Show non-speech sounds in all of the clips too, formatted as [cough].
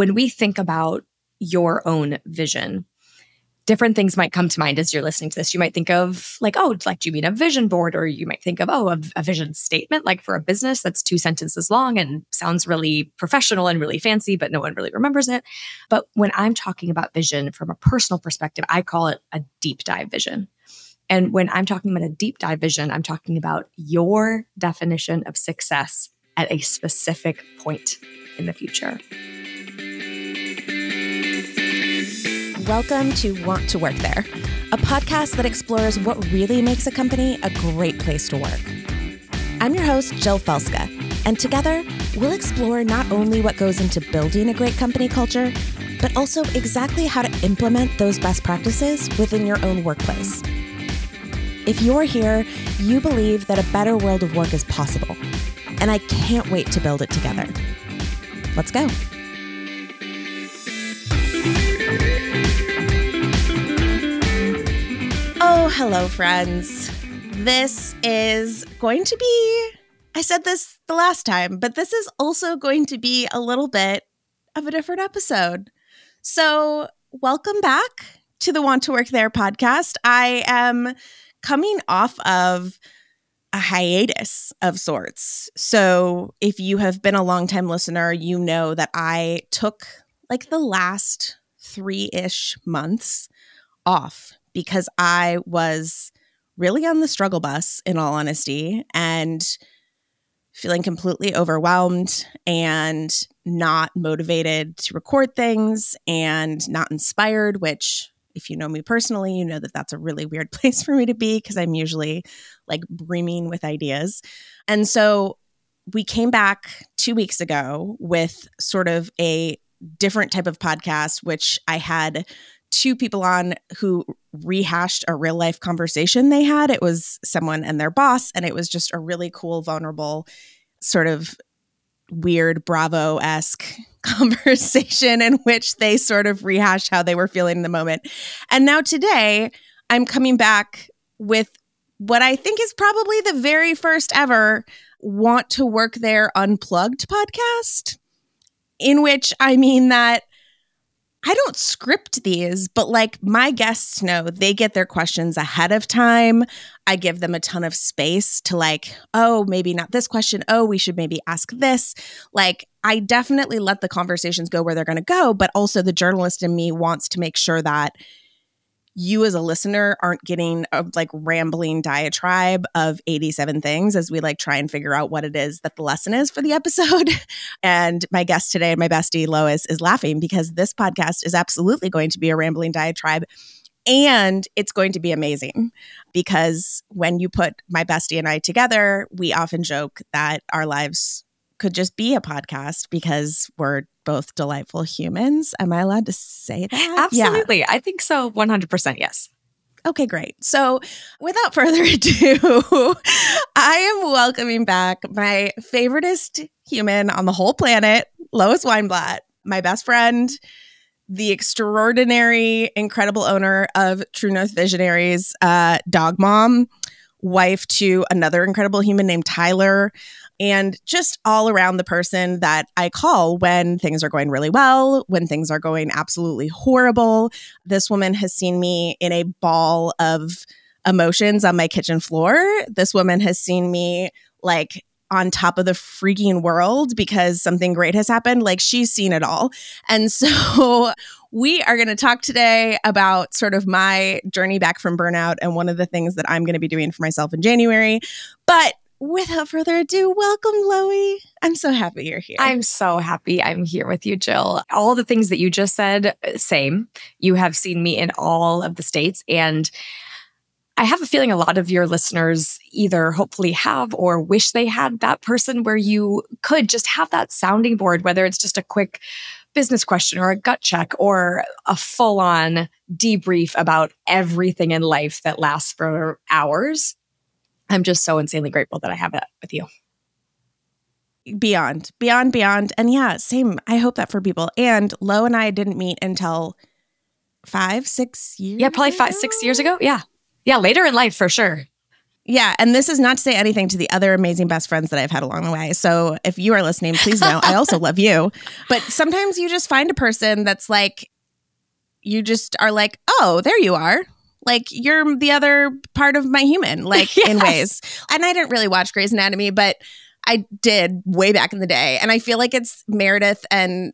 when we think about your own vision, different things might come to mind as you're listening to this. You might think of like, oh, like, do you mean a vision board? Or you might think of, oh, a, a, vision statement, like for a business that's two sentences long and sounds really professional and really fancy, but no one really remembers it. But when I'm talking about vision from a personal perspective, I call it a deep dive vision. And when I'm talking about a deep dive vision, I'm talking about your definition of success at a specific point in the future. Welcome to Want to Work There, a podcast that explores what really makes a company a great place to work. I'm your host, Jill Felska, and together we'll explore not only what goes into building a great company culture, but also exactly how to implement those best practices within your own workplace. If you're here, you believe that a better world of work is possible, and I can't wait to build it together. Let's go. Oh, hello, friends. This is going to be, I said this the last time, but this is also going to be a little bit of a different episode. So, welcome back to the Want to Work There podcast. I am coming off of a hiatus of sorts. So, if you have been a longtime listener, you know that I took like the last three ish months off because I was really on the struggle bus, in all honesty, and feeling completely overwhelmed and not motivated to record things and not inspired, which if you know me personally, you know that that's a really weird [laughs] place for me to be because I'm usually like brimming with ideas. And so we came back two weeks ago with sort of a different type of podcast, which I had two people on who rehashed a real life conversation they had. It was someone and their boss, and it was just a really cool, vulnerable, sort of weird Bravo esque [laughs] conversation in which they sort of rehashed how they were feeling in the moment. And now today, I'm coming back with what I think is probably the very first ever Want to Work There Unplugged podcast, in which I mean that I don't script these, but like my guests know they get their questions ahead of time. I give them a ton of space to like, oh, maybe not this question. Oh, we should maybe ask this. Like, I definitely let the conversations go where they're going to go, but also the journalist in me wants to make sure that you as a listener aren't getting a like rambling diatribe of 87 things as we like try and figure out what it is that the lesson is for the [laughs] episode. and my guest today, my bestie Lois, is laughing because this podcast is absolutely going to be a rambling diatribe. And it's going to be amazing because when you put my bestie and I together, we often joke that our lives could just be a podcast because we're both delightful humans. Am I allowed to say that? Absolutely. Yeah. I think so. 100% yes. Okay, great. So, without [laughs] further ado, I am welcoming back my favoriteest human on the whole planet, Lois Weinblatt, my best friend, the extraordinary, incredible owner of True North Visionaries, uh, dog mom, wife to another incredible human named Tyler, and just all around the person that I call when things are going really well, when things are going absolutely horrible. This woman has seen me in a ball of emotions on my kitchen floor. This woman has seen me like on top of the freaking world because something great has happened. Like she's seen it all. And [laughs] so we are going to talk today about sort of my journey back from burnout and one of the things that I'm going to be doing for myself in January. But without further ado, welcome, Loie. I'm so happy you're here. I'm so happy I'm here with you, Jill. All the things that you just said, uh, same. You have seen me in all of the states. And I have a feeling a lot of your listeners either hopefully have or wish they had that person where you could just have that sounding board, whether it's just a quick business question or a gut check or a full on debrief about everything in life that lasts for hours I'm just so insanely grateful that I have that with you. Beyond, beyond, beyond. And yeah, same. I hope that for people. And Lo and I didn't meet until five, six years. Yeah, probably five, six years ago. Yeah. Yeah. Later in life for sure. Yeah, and this is not to say anything to the other amazing best friends that I've had along the way. So if you are listening, please know I also love you. But sometimes you just find a person that's like, you just are like, oh, there you are. Like you're the other part of my human, [laughs] like yes. in ways. And I didn't really watch Grey's Anatomy, but I did way back in the day. And I feel like it's Meredith and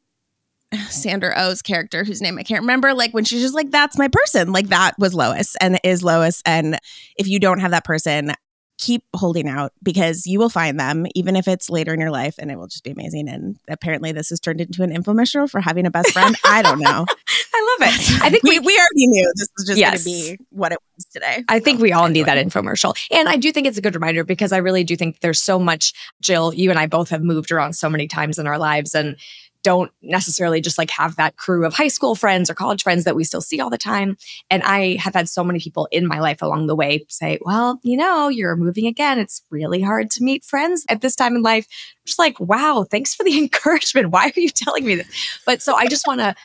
[sighs] Sandra Oh's character, whose name I can't remember, like when she's just like, that's my person. Like that was Lois and is Lois. And if you don't have that person, keep holding out because you will find them, even if it's later in your life, and it will just be amazing. And apparently, this has turned into an infomercial for having a best friend. I don't know. [laughs] I love it. I think we, we, already knew this was just yes. going to be what it was today. I think we all anyway. need that infomercial. And I do think it's a good reminder because I really do think there's so much, Jill, you and I both have moved around so many times in our lives. And don't necessarily just like have that crew of high school friends or college friends that we still see all the time. And I have had so many people in my life along the way say, well, you know, you're moving again. It's really hard to meet friends at this time in life. I'm just like, wow, thanks for the [laughs] encouragement. Why are you telling me this? But so I just want to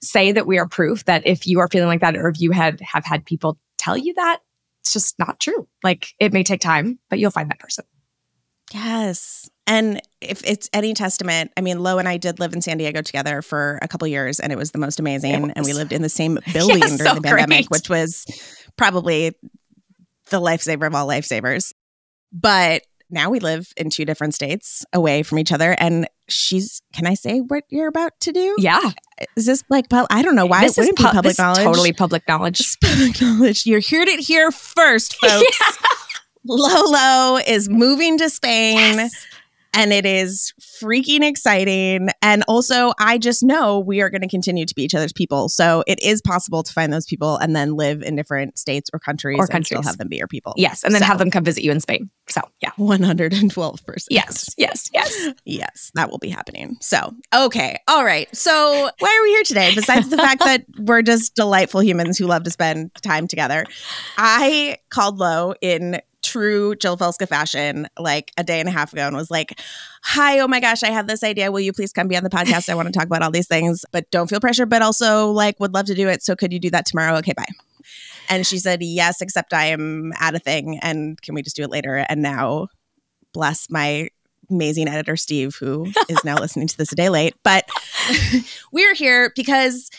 say that we are proof that if you are feeling like that or if you had have had people tell you that, it's just not true. Like it may take time, but you'll find that person. Yes. And if it's any testament, I mean, Lo and I did live in San Diego together for a couple years, and it was the most amazing. And we lived in the same [laughs] building during so the pandemic, great. which was probably the lifesaver of all lifesavers. But now we live in two different states away from each other. And she's, can I say what you're about to do? Yeah. Is this like, Well, I don't know why this it wouldn't pu- be public knowledge. Totally public knowledge. public knowledge. You heard it here first, folks. [laughs] Yeah. Lolo is moving to Spain. Yes and it is freaking exciting. And also, I just know we are going to continue to be each other's people. So it is possible to find those people and then live in different states or countries, or countries. and still have them be your people. Yes, and then so. have them come visit you in Spain. So yeah, one hundred and twelve percent. Yes, yes, yes, yes. That will be happening. So okay, all right. So why are we here today? Besides the fact that we're just delightful humans who love to spend time together, I called Lo in true Jill Felska fashion like a day and a half ago and was like, Hi, oh my gosh, I have this idea. Will you please come be on the podcast? I want to talk about all these things, but don't feel pressure, but also like would love to do it. So could you do that tomorrow? Okay, bye. And she said, Yes, except I am at a thing and can we just do it later? And now, bless my amazing editor, Steve, who [laughs] is now listening to this a day late. But [laughs] we're here because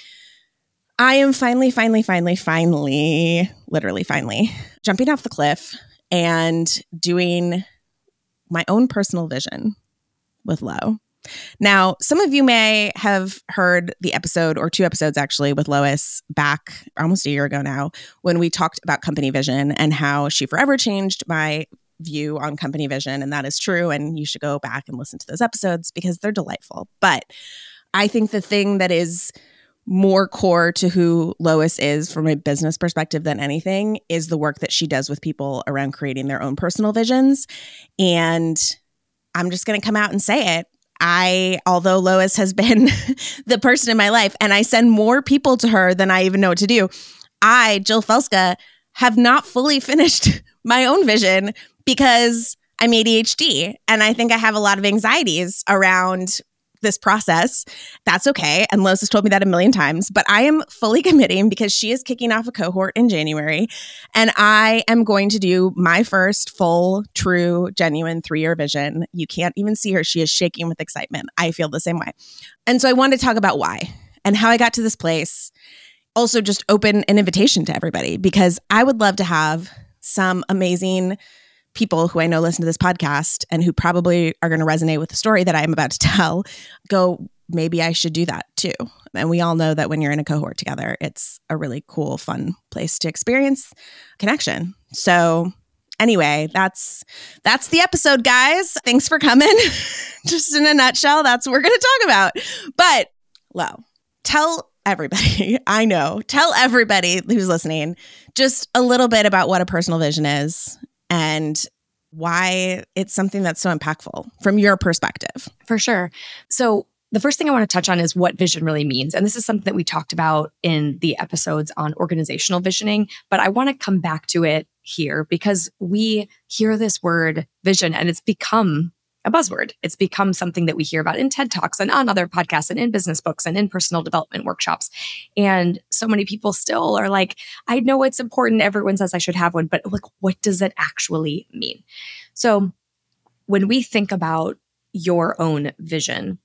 I am finally, finally, finally, finally, literally finally jumping off the cliff and doing my own personal vision with Lo. Now, some of you may have heard the episode or two episodes actually with Lois back almost a year ago now when we talked about company vision and how she forever changed my view on company vision. And that is true. And you should go back and listen to those episodes because they're delightful. But I think the thing that is more core to who Lois is from a business perspective than anything is the work that she does with people around creating their own personal visions. And I'm just going to come out and say it. I, although Lois has been [laughs] the person in my life and I send more people to her than I even know what to do, I, Jill Felska, have not fully [laughs] finished my own vision because I'm ADHD and I think I have a lot of anxieties around this process. That's okay. And Lois has told me that a million times, but I am fully [laughs] committing because she is kicking off a cohort in January. And I am going to do my first full, true, genuine three year vision. You can't even see her. She is shaking with excitement. I feel the same way. And so I wanted to talk about why and how I got to this place. Also, just open an invitation to everybody because I would love to have some amazing people who I know listen to this podcast and who probably are going to resonate with the story that I am about to [laughs] tell go, maybe I should do that too. And we all know that when you're in a cohort together, it's a really cool, fun place to experience connection. So, anyway, that's that's the episode, guys. Thanks for coming. [laughs] Just in a nutshell, that's what we're going to talk about. But, Lo, tell everybody, [laughs] I know, tell everybody who's listening just a little bit about what a personal vision is and why it's something that's so impactful from your perspective. For sure. So, the first thing I want to touch on is what vision really means. And this is something that we talked about in the episodes on organizational visioning, but I want to come back to it here because we hear this word vision and it's become a buzzword. It's become something that we hear about in TED Talks and on other podcasts and in business books and in personal development workshops. And so many people still are like, I know it's important. Everyone says I should have one, but like, what does it actually mean? So when we think about your own vision,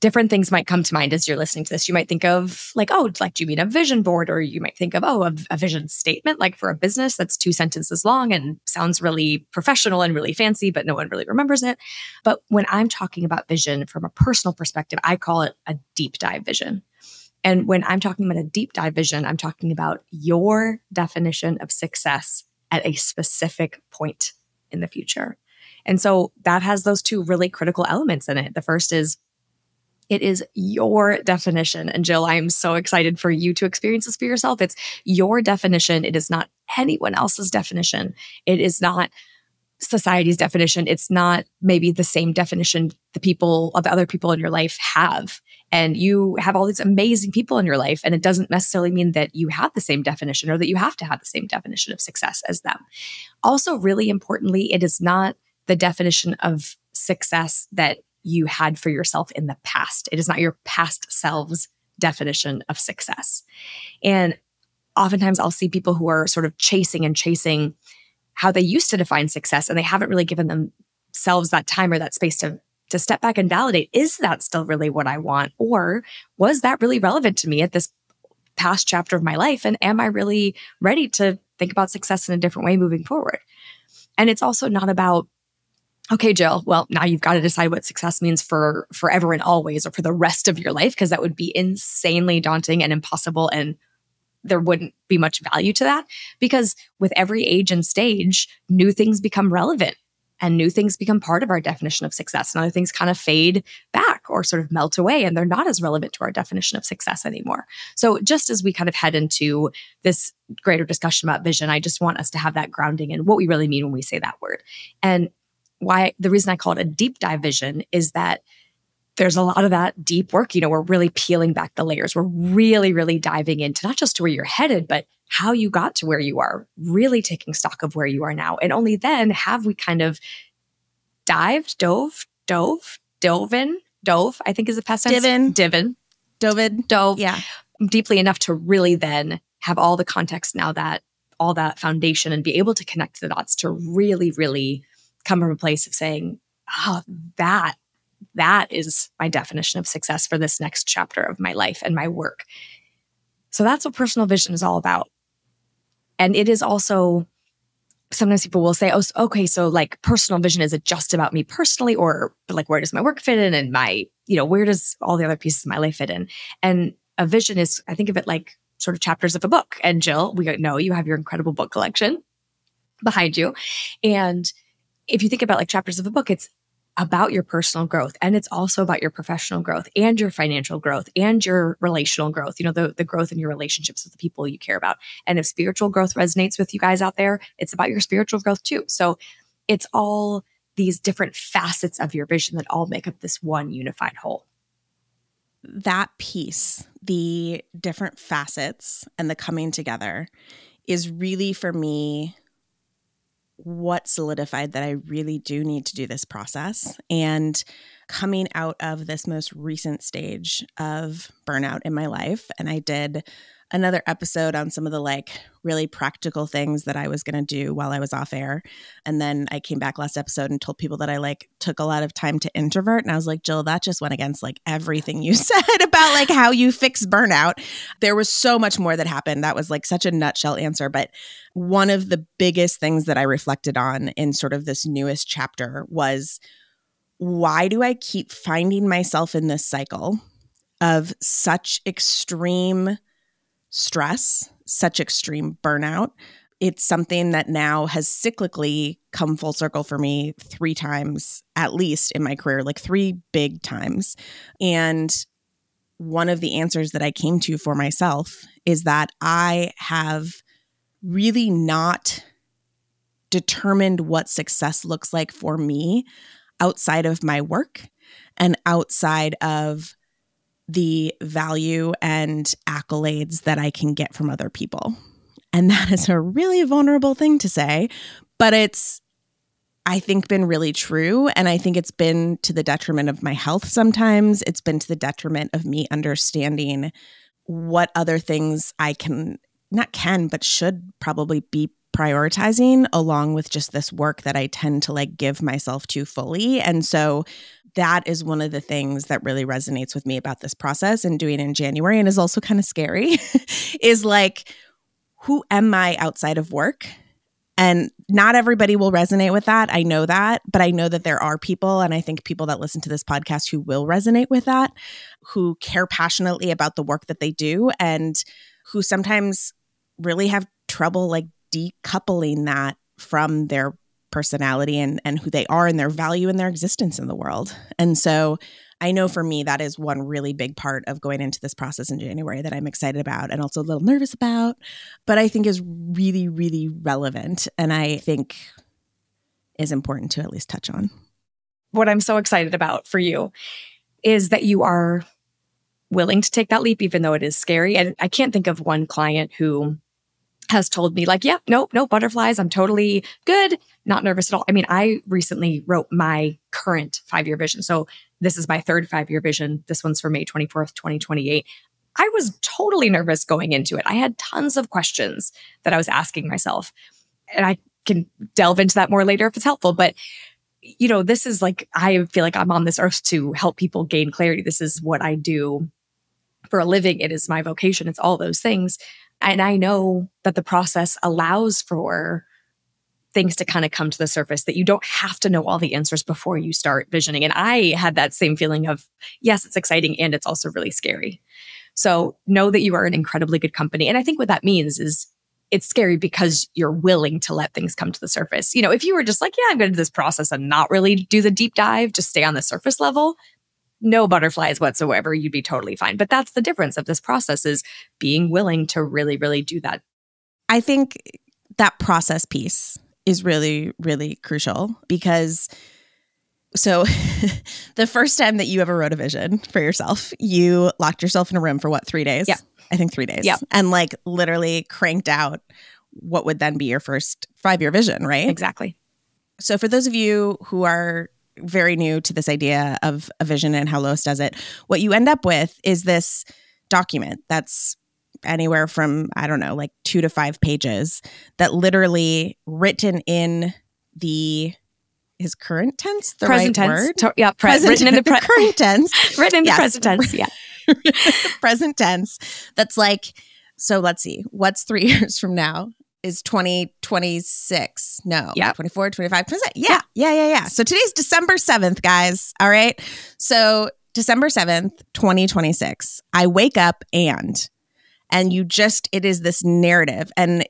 different things might come to mind as you're listening to this. You might think of like, oh, like, do you mean a vision board? Or you might think of, oh, a, a, vision statement, like for a business that's two sentences long and sounds really professional and really fancy, but no one really remembers it. But when I'm talking about vision from a personal perspective, I call it a deep dive vision. And when I'm talking about a deep dive vision, I'm talking about your definition of success at a specific point in the future. And so that has those two really critical elements in it. The first is it is your definition. And Jill, I am so excited for you to experience this for yourself. It's your definition. It is not anyone else's definition. It is not society's definition. It's not maybe the same definition the people of other people in your life have. And you have all these amazing people in your life. And it doesn't necessarily mean that you have the same definition or that you have to have the same definition of success as them. Also, really importantly, it is not the definition of success that you had for yourself in the past. It is not your past selves definition of success. And oftentimes I'll see people who are sort of chasing and chasing how they used to define success and they haven't really given themselves that time or that space to to step back and validate is that still really what I want or was that really relevant to me at this past chapter of my life and am I really ready to think about success in a different way moving forward? And it's also not about okay, Jill, well, now you've got to decide what success means for forever and always or for the rest of your life, because that would be insanely daunting and impossible. And there wouldn't be much value to that because with every age and stage, new things become relevant and new things become part of our definition of success and other things kind of fade back or sort of melt away and they're not as relevant to our definition of success anymore. So just as we kind of head into this greater discussion about vision, I just want us to have that grounding in what we really mean when we say that word. And why the reason I call it a deep dive vision is that there's a lot of that deep work. You know, we're really peeling back the layers. We're really, really diving into not just to where you're headed, but how you got to where you are, really taking stock of where you are now. And only then have we kind of dived, dove, dove, dove in, dove, I think is the past tense. Divin. Divin. Dovid. Dove. Yeah. Deeply enough to really then have all the context now that all that foundation and be able to connect the dots to really, really come from a place of saying, oh, that, that is my definition of success for this next chapter of my life and my work. So that's what personal vision is all about. And it is also, sometimes people will say, oh, okay, so like personal vision, is it just about me personally? Or like, where does my work fit in? And my, you know, where does all the other pieces of my life fit in? And a vision is, I think of it like sort of chapters of a book. And Jill, we know you have your incredible book collection behind you. And if you think about like chapters of a book, it's about your personal growth and it's also about your professional growth and your financial growth and your relational growth you know the, the growth in your relationships with the people you care about. And if spiritual growth resonates with you guys out there it's about your spiritual growth too. So it's all these different facets of your vision that all make up this one unified whole. That piece the different facets and the coming together is really for me what solidified that I really do need to do this process. And coming out of this most recent stage of burnout in my life, and I did another episode on some of the like really practical things that I was going to do while I was off air. And then I came back last episode and told people that I like took a lot of time to introvert. And I was like, Jill, that just went against like everything you [laughs] said about like how you fix burnout. There was so much more that happened. That was like such a nutshell answer. But one of the biggest things that I reflected on in sort of this newest chapter was why do I keep finding myself in this cycle of such extreme stress, such extreme burnout. It's something that now has cyclically come full circle for me three times, at least in my career, like three big times. And one of the answers that I came to for myself is that I have really not determined what success looks like for me outside of my work and outside of the value and accolades that I can get from other people. And that is a really vulnerable thing to say, but it's I think been really true. And I think it's been to the detriment of my health sometimes. It's been to the detriment of me understanding what other things I can, not can, but should probably be prioritizing along with just this work that I tend to like give myself to fully. And so that is one of the things that really resonates with me about this process and doing in January and is also kind of scary [laughs] is like, who am I outside of work? And not everybody will resonate with that. I know that, but I know that there are people, and I think people that listen to this podcast who will resonate with that, who care passionately about the work that they do, and who sometimes really have trouble like decoupling that from their personality and, and who they are and their value and their existence in the world. And so I know for me, that is one really big part of going into this process in January that I'm excited about and also a little nervous about, but I think is really, really relevant. And I think is important to at least touch on. What I'm so excited about for you is that you are willing to take that leap, even though it is scary. And I can't think of one client who has told me like, yep, yeah, nope, no butterflies. I'm totally good, not nervous at all. I mean, I recently wrote my current five year vision. So this is my third five year vision. This one's for May 24th, 2028. I was totally nervous going into it. I had tons of questions that I was asking myself. And I can delve into that more later if it's helpful. But, you know, this is like, I feel like I'm on this earth to help people gain clarity. This is what I do for a living. It is my vocation. It's all those things. And I know that the process allows for things to kind of come to the surface that you don't have to know all the answers before you start visioning. And I had that same feeling of, yes, it's exciting and it's also really scary. So know that you are an incredibly good company. And I think what that means is it's scary because you're willing to let things come to the surface. You know, if you were just like, yeah, I'm going to do this process and not really do the deep dive, just stay on the surface level, no butterflies whatsoever, you'd be totally fine. But that's the difference of this process is being willing to really, really do that. I think that process piece is really, really crucial because so [laughs] the first time that you ever wrote a vision for yourself, you locked yourself in a room for what, three days? Yeah. I think three days. Yeah. And like literally cranked out what would then be your first five year vision, right? Exactly. So for those of you who are very new to this idea of a vision and how Lois does it. What you end up with is this document that's anywhere from, I don't know, like two to five pages that literally written in the is current tense the present right tense. word? To- yeah, pre- present, written in the [laughs] pre- current tense. [laughs] written in Yes. the present tense. Yeah. [laughs] present tense. That's like, so let's see, what's three years from now? Is 2026. No. Yeah. 24, 25, 26. Yeah. Yeah. Yeah. Yeah. So today's December 7th, guys. All right. So December 7th, 2026. I wake up and, and you just, it is this narrative and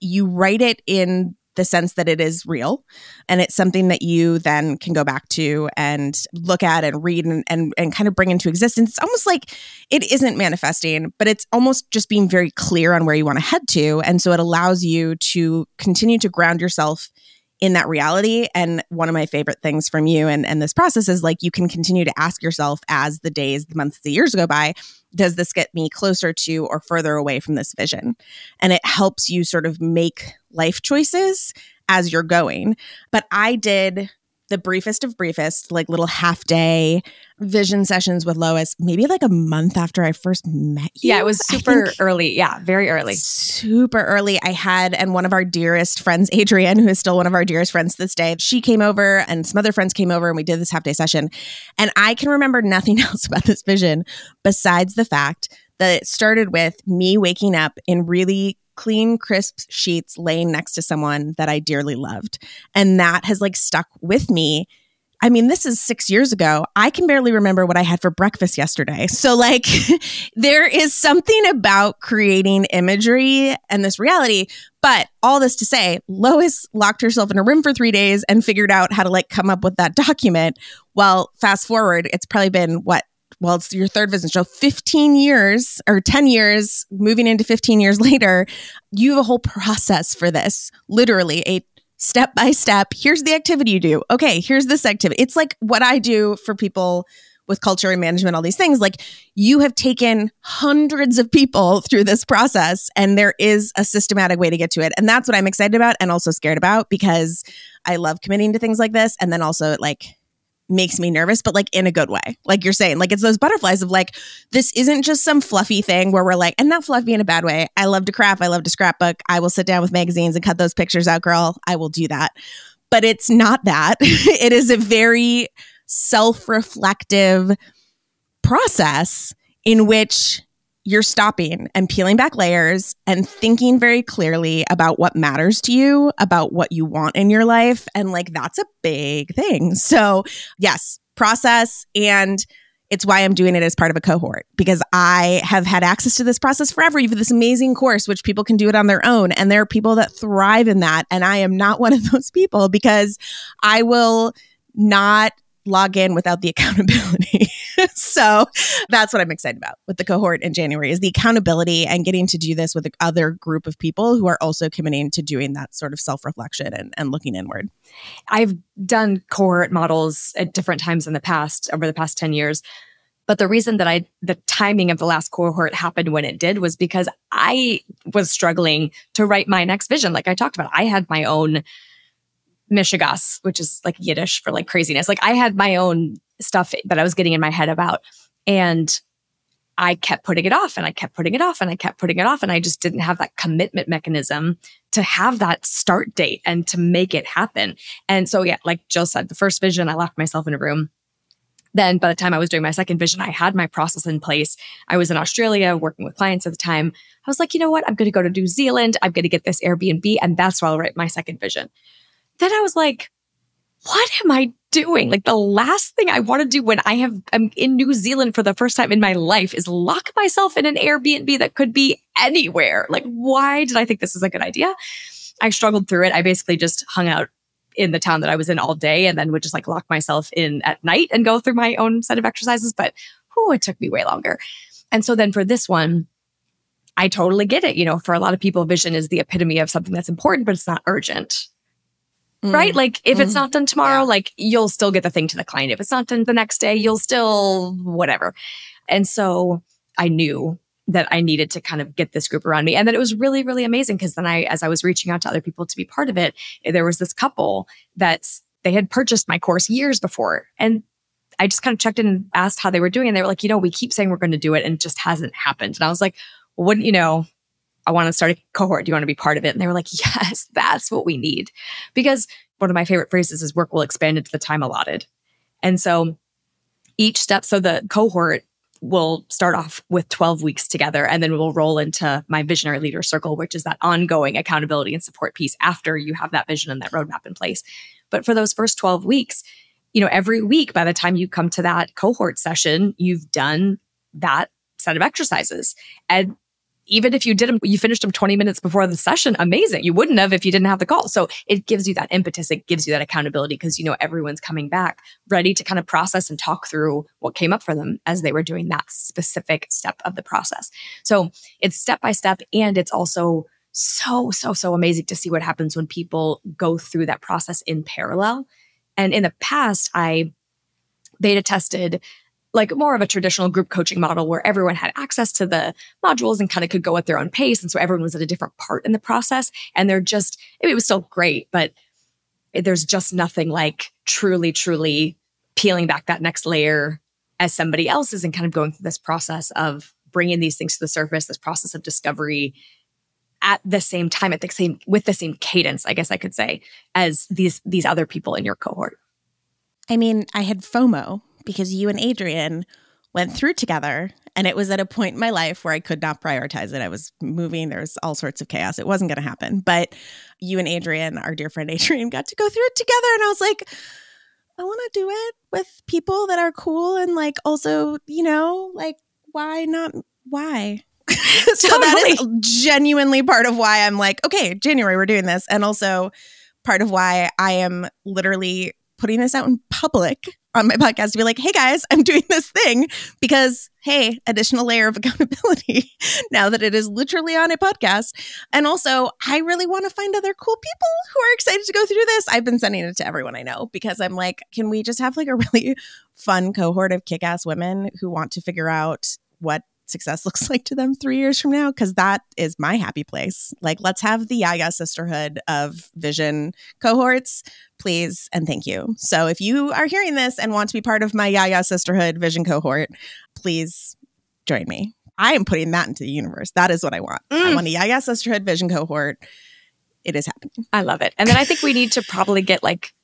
you write it in the sense that it is real and it's something that you then can go back to and look at and read and, and, and kind of bring into existence. It's almost like it isn't manifesting, but it's almost just being very clear on where you want to head to. And so it allows you to continue to ground yourself in that reality. And one of my favorite things from you and, and this process is like you can continue to ask yourself as the days, the months, the years go by, does this get me closer to or further away from this vision? And it helps you sort of make life choices as you're going. But I did the briefest of briefest, like little half day vision sessions with Lois, maybe like a month after I first met you. Yeah, it was super early. Yeah, very early. super early. I had, and one of our dearest friends, [laughs] Adrienne, who is still one of our dearest friends this day, she came over and some other friends came over and we did this half day session. And I can remember nothing [laughs] else about this vision besides the fact that it started with me waking up in really clean, crisp sheets laying next to someone that I dearly loved. And that has like stuck with me. I mean, this is six years ago. I can barely remember what I had for breakfast yesterday. So, like, [laughs] there is something about creating imagery and this reality. But all this to say, Lois locked herself in a room for three days and figured out how to like come up with that document. Well, fast forward, it's probably been what well, it's your third vision show, 15 years or 10 years, moving into 15 years [laughs] later, you have a whole process for this, literally a step by step. Here's the activity you do. Okay, here's this activity. It's like what I do for people with culture and management, all these things, like you have taken hundreds of people through this process and there is a systematic way to get to it. And that's what I'm excited about and also scared about because I love committing to things like this. And then also it like makes me nervous, but like in a good way. Like you're saying, like it's those butterflies of like, this isn't just some fluffy thing where we're like, and not fluffy in a bad way. I love to craft. I love to scrapbook. I will sit down with magazines and cut those pictures out, girl. I will do that. But it's not that. [laughs] it is a very self reflective process in which you're stopping and peeling back layers and thinking very clearly about what matters to you, about what you want in your life. And like, that's a big thing. So, yes, process. And it's why I'm doing it as part of a cohort because I have had access to this process forever. You have this amazing course, which people can do it on their own. And there are people that thrive in that. And I am not [laughs] one of those people because I will not log in without the [laughs] accountability. [laughs] so that's what I'm excited about with the cohort in January is the accountability and getting to do this with other group of people who are also committing to doing that sort of self-reflection and, and looking inward. I've done cohort models at different times in the past, over the past 10 years. But the reason that I, the timing of the last cohort happened when it did was because I was struggling to write my next vision. Like I talked about, I had my own mishigas, which is like Yiddish for like craziness. Like I had my own stuff that I was getting in my head about. And I kept putting it off and I kept putting it off and I kept putting it off. And I just didn't have that commitment mechanism to have that start date and to make it happen. And so, yeah, like Jill said, the first vision, I locked myself in a room. Then by the time I was doing my second vision, I had my process in place. I was in Australia working with clients at the time. I was like, you know what? I'm going to go to New Zealand. I'm going to get this Airbnb and that's where I'll write my second vision then I was like, what am I doing? Like the last thing I want to do when I have I'm in New Zealand for the first time in my life is lock myself in an Airbnb that could be anywhere. Like why did I think this is a good idea? I struggled through it. I basically just hung out in the town that I was in all day and then would just like lock myself in at night and go through my own set of exercises, but oh, it took me way longer. And so then for this one, I totally get it. You know, for a lot of people, vision is the epitome of something that's important, but it's not urgent. Mm. Right? Like if mm. it's not done tomorrow, yeah. like you'll still get the thing to the client. If it's not done the next day, you'll still whatever. And so I knew that I needed to kind of get this group around me. And that it was really, really amazing because then I, as I was reaching out to other people to be part of it, there was this couple that they had purchased my course years before. And I just kind of checked in and asked how they were doing. And they were like, you know, we keep saying we're going to do it and it just hasn't happened. And I was like, well, wouldn't you know, I want to start a cohort. Do you want to be part of it? And they were like, yes, that's what we need. Because one of my favorite phrases is work will expand into the time allotted. And so each step, so the cohort will start off with 12 weeks together and then we'll roll into my visionary leader circle, which is that ongoing accountability and support piece after you have that vision and that roadmap in place. But for those first 12 weeks, you know, every week by the time you come to that cohort session, you've done that set of exercises. And even if you did them, you finished them 20 minutes before the session, amazing. You wouldn't have if you didn't have the call. So it gives you that impetus. It gives you that accountability because you know everyone's coming back ready to kind of process and talk through what came up for them as they were doing that specific step of the process. So it's step by step and it's also so, so, so amazing to see what happens when people go through that process in parallel. And in the past, I beta tested like more of a traditional group coaching model where everyone had access to the modules and kind of could go at their own pace. And so everyone was at a different part in the process. And they're just, it was still great, but there's just nothing like truly, truly peeling back that next layer as somebody else is and kind of going through this process of bringing these things to the surface, this process of discovery at the same time, at the same, with the same cadence, I guess I could say, as these, these other people in your cohort. I mean, I had FOMO because you and Adrian went through together. And it was at a point in my life where I could not prioritize it. I was moving, there was all sorts of chaos. It wasn't going to happen. But you and Adrian, our dear friend Adrian, got to go through it together. And I was like, I want to do it with people that are cool and like also, you know, like, why not? Why? [laughs] so totally. that is genuinely part of why I'm like, okay, January, we're doing this. And also part of why I am literally putting this out in public on my podcast to be like, hey guys, I'm doing this thing because, hey, additional layer of [laughs] accountability now that it is literally on a podcast. And also, I really want to find other cool people who are excited to go through this. I've been sending it to everyone I know because I'm like, can we just have like a really fun cohort of kick ass women who want to figure out what success [laughs] looks like to them three years from now because that is my happy place. Like, let's have the Yaya sisterhood of vision cohorts, please and thank you. So, if you are hearing this and want to be part of my Yaya sisterhood vision cohort, please join me. I am putting that into the universe. That is what I want. Mm. I want a Yaya sisterhood vision cohort. It is happening. I love it. And then I think we need to probably get like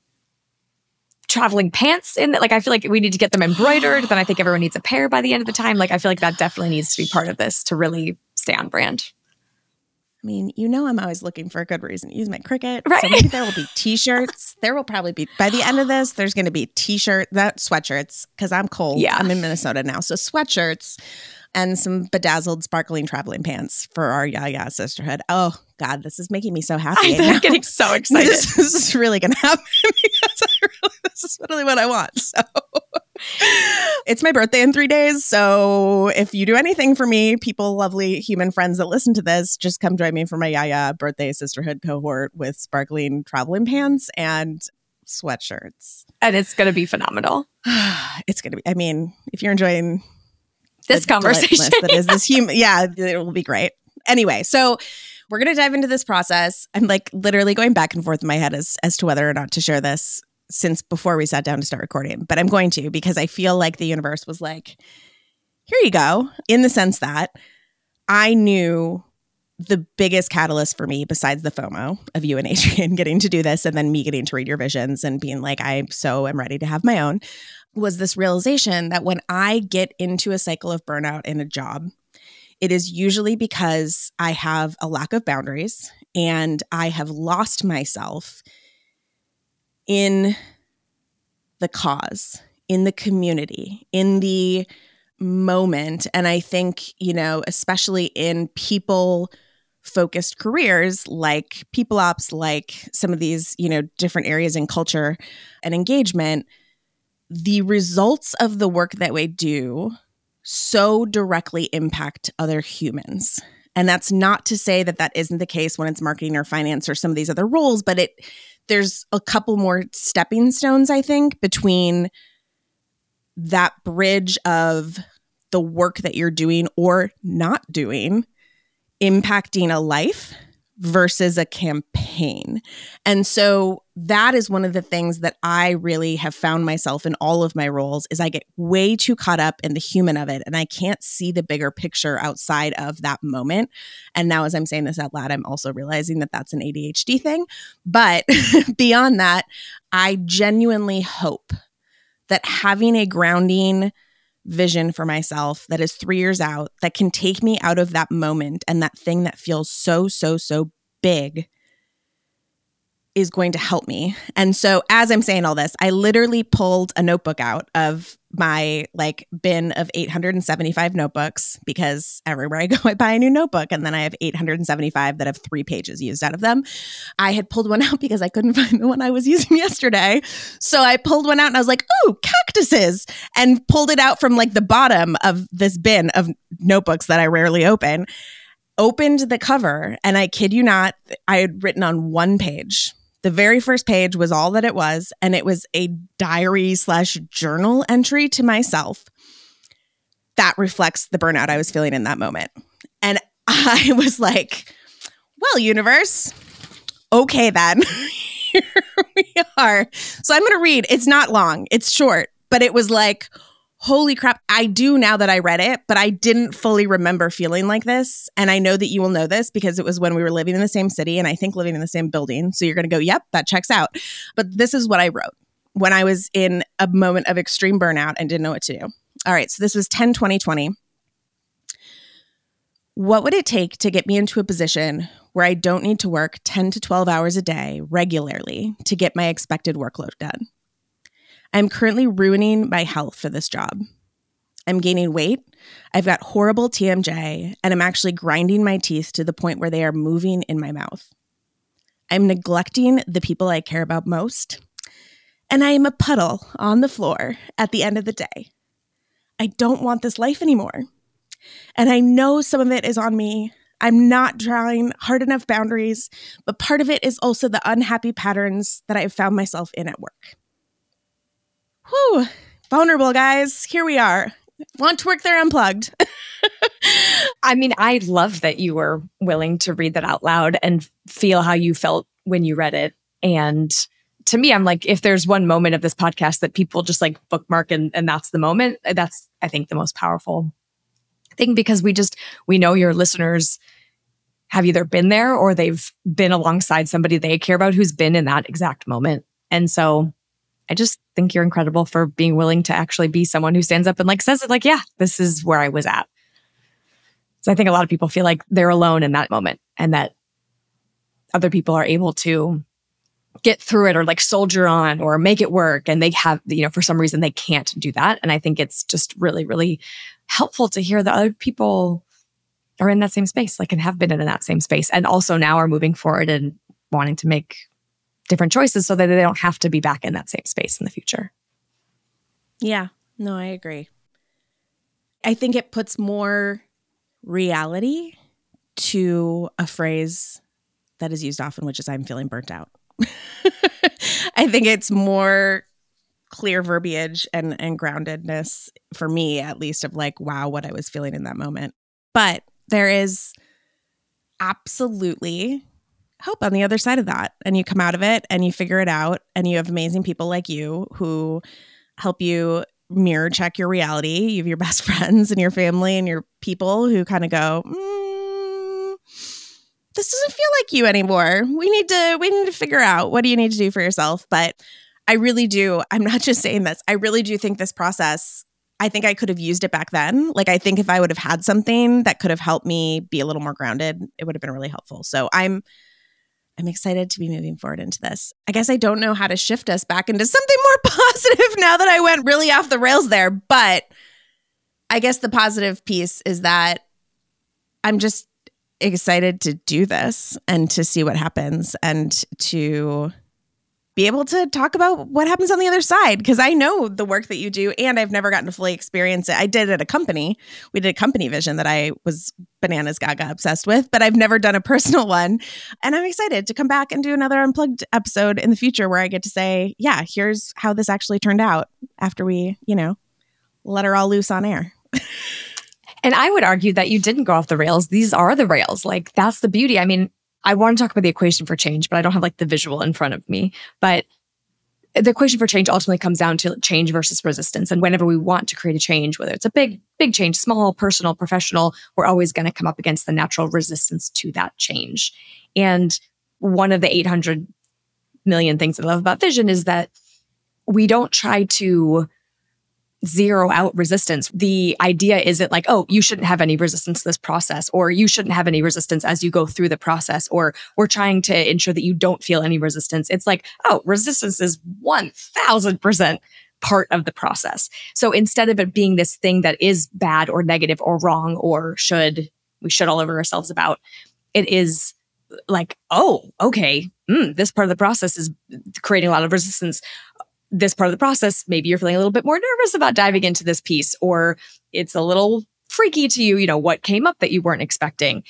traveling pants in that. like i feel like we need to get them embroidered then i think everyone needs a pair by the end of the time like i feel like that definitely needs to be part of this to really stay on brand I mean, you know, I'm always looking for a good reason to use my Cricut. Right. So maybe there will be [laughs] t-shirts. There will probably be by the end of this. There's going to be t-shirt that sweatshirts because I'm cold. Yeah, I'm in Minnesota now, so sweatshirts and some bedazzled, sparkling traveling pants for our Yaya sisterhood. Oh God, this is making me so happy. I'm getting so [laughs] excited. This, this is really going [laughs] to happen because really, this is really what I want. So [laughs] it's my birthday in three days. So if you do anything for me, people, lovely human friends that listen to this, just come join me for my Yaya birthday sisterhood cohort with sparkling traveling pants and sweatshirts. And it's going to be phenomenal. [sighs] it's going to be, I mean, if you're enjoying this conversation that is this [laughs] human. Yeah, it will be great. Anyway, so we're gonna dive into this process. I'm like literally going back and forth in my head as as to whether or not to share this since before we sat down to start recording, but I'm going to because I feel like the universe was like, here you go, in the sense that I knew the biggest catalyst for me, besides the FOMO of you and Adrian [laughs] getting to do this, and then me getting to read your visions and being like, I so am ready to have my own, was this realization that when I get into a cycle of burnout in a job, it is usually because I have a lack of boundaries and I have lost myself in the cause, in the community, in the moment. And I think, you know, especially in people focused careers like people ops, like some of these, you know, different areas in culture and engagement the results of the work that we do so directly impact other humans. And that's not to say that that isn't the case when it's marketing or finance or some of these other roles, but it there's a couple more stepping stones I think between that bridge of the work that you're doing or not doing impacting a life versus a campaign. And so that is one of the things that I really have found myself in all of my roles is I get way too caught up in the human of it and I can't see the bigger picture outside of that moment. And now as I'm saying this out loud I'm also realizing that that's an ADHD thing. But [laughs] beyond that, I genuinely hope that having a grounding vision for myself that is three years out that can take me out of that moment and that thing that feels so, so, so big is going to help me. And so as I'm saying all this, I literally pulled a notebook out of my like bin of 875 notebooks because everywhere I go [laughs] I buy a new notebook and then I have 875 that have 3 pages used out of them. I had pulled one [laughs] out because I couldn't [laughs] find the one I was using yesterday. So I pulled one out and I was like, "Ooh, cactuses." And pulled it out from like the bottom of this bin of notebooks that I rarely open. Opened the cover and I kid you not, I had written on one page the very first page was all that it was, and it was a diary slash journal entry to myself that reflects the burnout I was feeling in that moment. And I [laughs] was like, well, universe, okay, then. [laughs] Here we are. So I'm going to read. It's not long, it's short, but it was like, holy crap, I do now that I read it, but I didn't fully remember feeling like this. And I know that you will know this because it was when we were living in the same city and I think living in the same building. So you're going to go, yep, that checks out. But this is what I wrote when I was in a moment of extreme burnout and didn't know what to do. All right, so this was 10 2020. What would it take to get me into a position where I don't need to work 10 to 12 hours a day regularly to get my expected workload done? I'm currently ruining my health for this job. I'm gaining weight. I've got horrible TMJ, and I'm actually grinding my teeth to the point where they are moving in my mouth. I'm neglecting the people I care about most, and I am a puddle on the floor at the end of the day. I don't want this life anymore. And I know some of it is on me. I'm not drawing hard enough boundaries, but part of it is also the unhappy patterns that I've found myself in at work. Whew, vulnerable, guys. Here we are. Want to work there unplugged. [laughs] I mean, I love that you were willing to read that out loud and feel how you felt when you read it. And to me, I'm like, if there's one moment of this podcast that people just like bookmark and, and that's the moment, that's, I think, the most powerful thing because we just, we know your listeners have either been there or they've been alongside somebody they care about who's been in that exact moment. And so I just think you're incredible for being willing to actually be someone who stands up and like says it like, yeah, this is where I was at. So I think a lot of people feel like they're alone in that moment and that other people are able to get through it or like soldier on or make it work and they have you know for some reason they can't do that and i think it's just really really helpful to hear that other people are in that same space like and have been in that same space and also now are moving forward and wanting to make different choices so that they don't have to be back in that same space in the future. Yeah, no, I agree. I think it puts more reality to a phrase that is used often, which is I'm feeling burnt out. [laughs] I think it's more clear verbiage and, and groundedness for me, at least, of like, wow, what I was feeling in that moment. But there is absolutely hope on the other side of that. And you come out of it and you figure it out. And you have amazing people like you who help you mirror check your reality. You have your best [laughs] friends and your family and your people who kind of go, mm, this doesn't feel like you anymore. We need to we need to figure out what do you need to do for yourself. But I really do. I'm not [laughs] just saying this. I really do think this process I think I could have used it back then. Like I think if I would have had something that could have helped me be a little more grounded, it would have been really helpful. So I'm I'm excited to be moving forward into this. I guess I don't know how to shift us back into something more [laughs] positive now that I went really off the rails there. But I guess the positive piece is that I'm just excited to do this and to see what happens and to be able to talk about what happens on the other side because I know the work that you do and I've never gotten to fully experience it. I did at a company. We did a company vision that I was bananas gaga obsessed with, but I've never done a [laughs] personal one. And I'm excited to come back and do another unplugged episode in the future where I get to say, yeah, here's how this actually turned out after we, you know, let her all loose on air. [laughs] and I would argue that you didn't go off the rails. These are the rails. Like that's the beauty. I mean, I want to talk about the equation for change, but I don't have like the visual in front of me. But the equation for change ultimately comes down to change versus resistance. And whenever we want to create a change, whether it's a big, big change, small, personal, professional, we're always going to come up against the natural resistance to that change. And one of the 800 million things I love about vision is that we don't try to zero out resistance. The idea isn't like, oh, you shouldn't have any resistance to this process, or you shouldn't have any resistance as you go through the process, or we're trying to ensure that you don't feel any resistance. It's like, oh, resistance is 1000% part of the process. So instead of it being this thing that is bad or negative or wrong or should, we should all over ourselves about, it is like, oh, okay, mm, this part of the process is creating a lot of resistance this part of the process, maybe you're feeling a little bit more nervous about diving into this piece, or it's a little freaky to you, you know, what came up that you weren't expecting.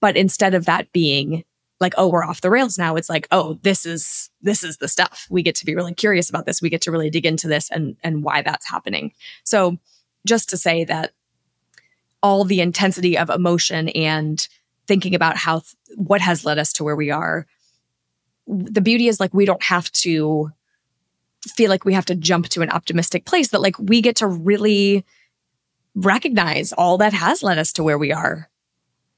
But instead of that being like, oh, we're off the rails now, it's like, oh, this is this is the stuff. We get to be really curious about this. We get to really dig into this and and why that's happening. So just to say that all the intensity of emotion and thinking about how what has led us to where we are the beauty is like we don't have to feel like we have to jump to an optimistic place that like we get to really recognize all that has led us to where we are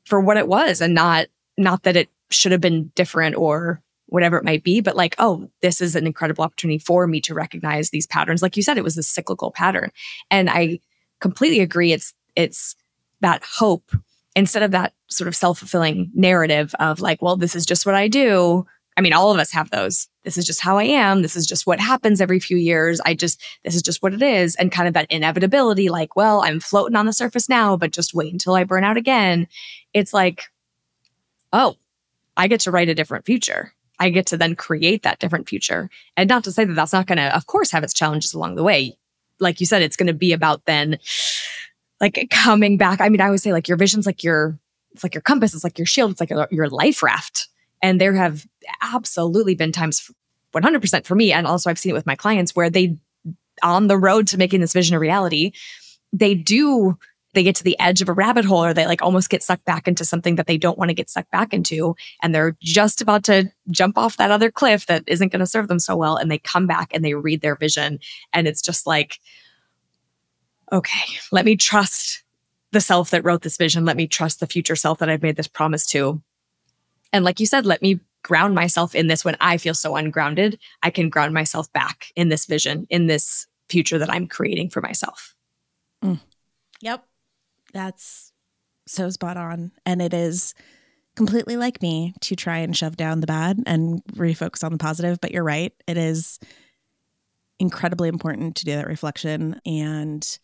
for what it was and not not that it should have been different or whatever it might be but like oh this is an incredible opportunity for me to recognize these patterns. Like you said it was a cyclical pattern. And i completely agree it's it's that hope instead of that sort of self-fulfilling narrative of like well this is just what i do I mean, all of us have those. This is just how I am. This is just what happens every few years. I just, this is just what it is. And kind of that inevitability, like, well, I'm floating on the surface now, but just wait until I burn out again. It's like, oh, I get to write a different future. I get to then create that different future. And not to say that that's not going to, of course, have its challenges along the way. Like you said, it's going to be about then like coming back. I mean, I always say like your vision's like your, it's like your compass, it's like your shield, it's like your, your life raft and there have absolutely been times 100% for me and also I've seen it with my clients where they on the road to making this vision a reality, they do they get to the edge of a rabbit hole or they like almost get sucked back into something that they don't want to get sucked back into and they're just about to jump off that other cliff that isn't going to serve them so well and they come back and they read their vision and it's just like okay let me trust the self that wrote this vision. Let me trust the future self that i've made this promise to and like you said let me ground myself in this when i feel so ungrounded i can ground myself back in this vision in this future that i'm creating for myself mm. yep that's so spot on. And it is completely like me to try and shove down the bad and refocus on the positive. But you're right. It is incredibly important to do that reflection and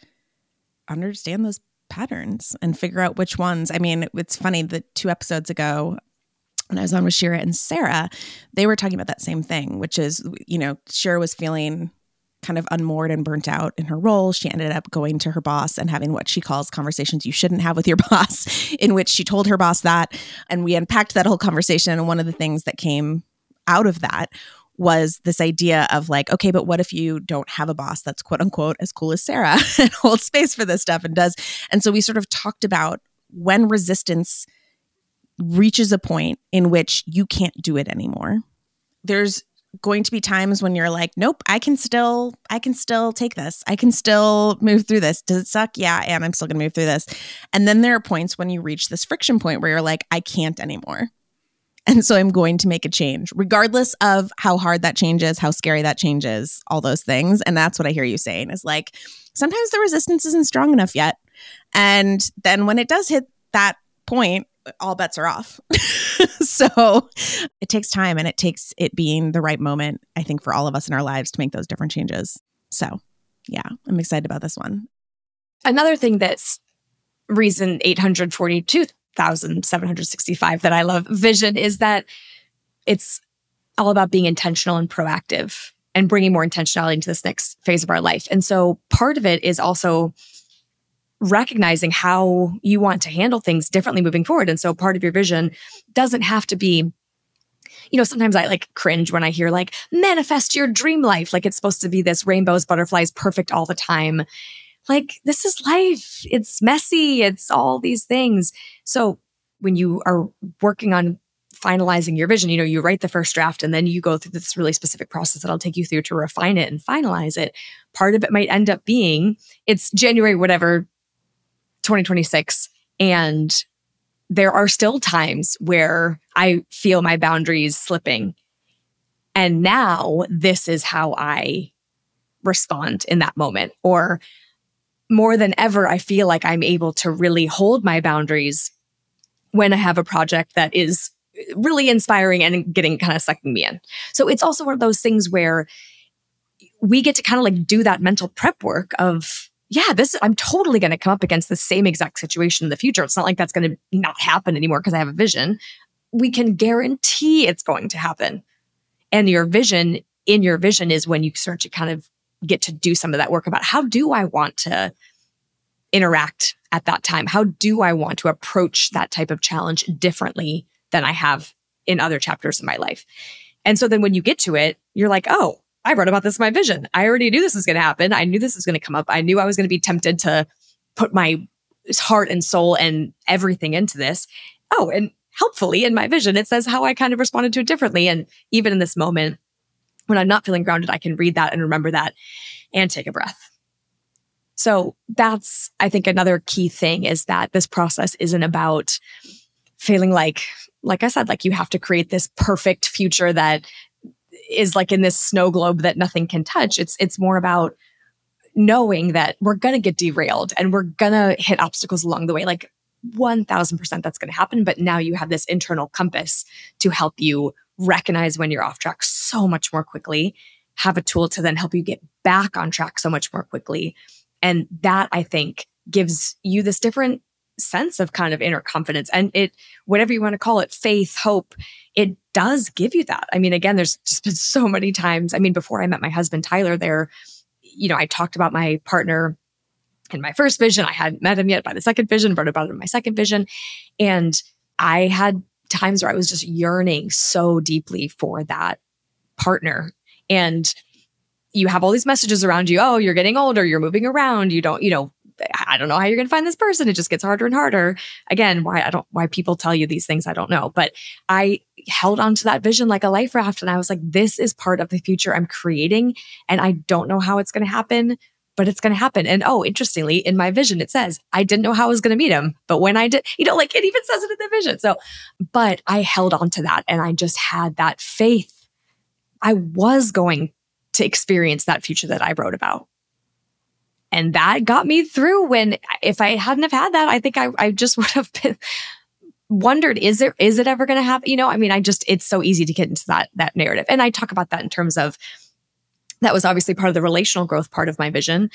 understand those patterns and figure out which ones. I mean, it's funny that two episodes ago, when I was on with Shira and Sarah, they were talking about that same thing, which is, you know, Shira was feeling kind of unmoored and burnt out in her role, she ended up going to her boss and having what she calls conversations you shouldn't have with your [laughs] boss, in which she told her boss that. And we unpacked that whole conversation. And one of the things that came out of that was this idea of like, okay, but what if you don't have a boss that's quote unquote as cool as Sarah [laughs] and holds space for this stuff and does? And so we sort of talked about when resistance reaches a point in which you can't do it anymore. There's going to be times when you're like, nope, I can still, I can still take this. I can still move through this. Does it suck? Yeah, and I'm still gonna move through this. And then there are points when you reach this friction point where you're like, I can't anymore. And so I'm going to make a change, regardless of how hard that change is, how scary that change is, all those things. And that's what I hear you saying is like, sometimes the resistance isn't strong enough yet. And then when it does hit that point, all bets are off. [laughs] so it takes time and it takes it being the right moment, I think, for all of us in our lives to make those different changes. So yeah, I'm excited about this one. Another thing that's reason 842,765 that I love vision is that it's all about being intentional and proactive and bringing more intentionality into this next phase of our life. And so part of it is also recognizing how you want to handle things differently moving forward. And so part of your vision doesn't have to be you know, sometimes I like cringe when I hear like manifest your dream life. Like it's supposed to be this rainbows, butterflies, perfect all the time. Like this is life. It's messy. It's all these things. So when you are working on finalizing your vision, you know, you write the first draft and then you go through this really specific process that I'll take you through to refine it and finalize it. Part of it might end up being it's January, whatever, 2026 and there are still times where I feel my boundaries slipping. And now this is how I respond in that moment. Or more than ever, I feel like I'm able to really hold my boundaries when I have a project that is really inspiring and getting kind of sucking me in. So it's also one of those things where we get to kind of like do that mental prep work of yeah, this I'm totally going to come up against the same exact situation in the future. It's not like that's going to not happen anymore because I have a vision. We can guarantee it's going to happen. And your vision in your vision is when you start to kind of get to do some of that work about how do I want to interact at that time? How do I want to approach that type of challenge differently than I have in other chapters of my life? And so then when you get to it, you're like, oh, I wrote about this in my vision. I already knew this was going to happen. I knew this was going to come up. I knew I was going to be tempted to put my heart and soul and everything into this. Oh, and helpfully in my vision, it says how I kind of responded to it differently. And even in this moment, when I'm not feeling grounded, I can read that and remember that and take a breath. So that's, I think, another key thing is that this process isn't about feeling like, like I said, like you have to create this perfect future that is like in this snow globe that nothing can touch. It's it's more about knowing that we're going to get derailed and we're going to hit obstacles along the way. Like 1000% that's going to happen, but now you have this internal compass to help you recognize when you're off track so much more quickly, have a tool to then help you get back on track so much more quickly. And that I think gives you this different sense of kind of inner confidence and it whatever you want to call it faith hope it does give you that i mean again there's just been so many times i mean before i met my husband tyler there you know i talked about my partner in my first vision i hadn't met him yet by the second vision wrote about him in my second vision and i had times where i was just yearning so deeply for that partner and you have all these messages around you. Oh, you're getting older. You're moving around. You don't, you know, I don't know how you're going to find this person. It just gets harder and harder. Again, why I don't, why people tell you these things, I don't know. But I held on to that vision like a life raft. And I was like, this is part of the future I'm creating. And I don't know how it's going to happen, but it's going to happen. And oh, interestingly, in my vision, it says, I didn't know how I was going to meet him. But when I did, you know, like it even says it in the vision. So, but I held on to that and I just had that faith. I was going to experience that future that I wrote about. And that got me through when if I hadn't have had that, I think I, I just [laughs] would have been wondered, is it is it ever gonna happen? You know, I mean, I just it's so easy to get into that that narrative. And I talk about that in terms of that was obviously part of the relational growth part of my vision.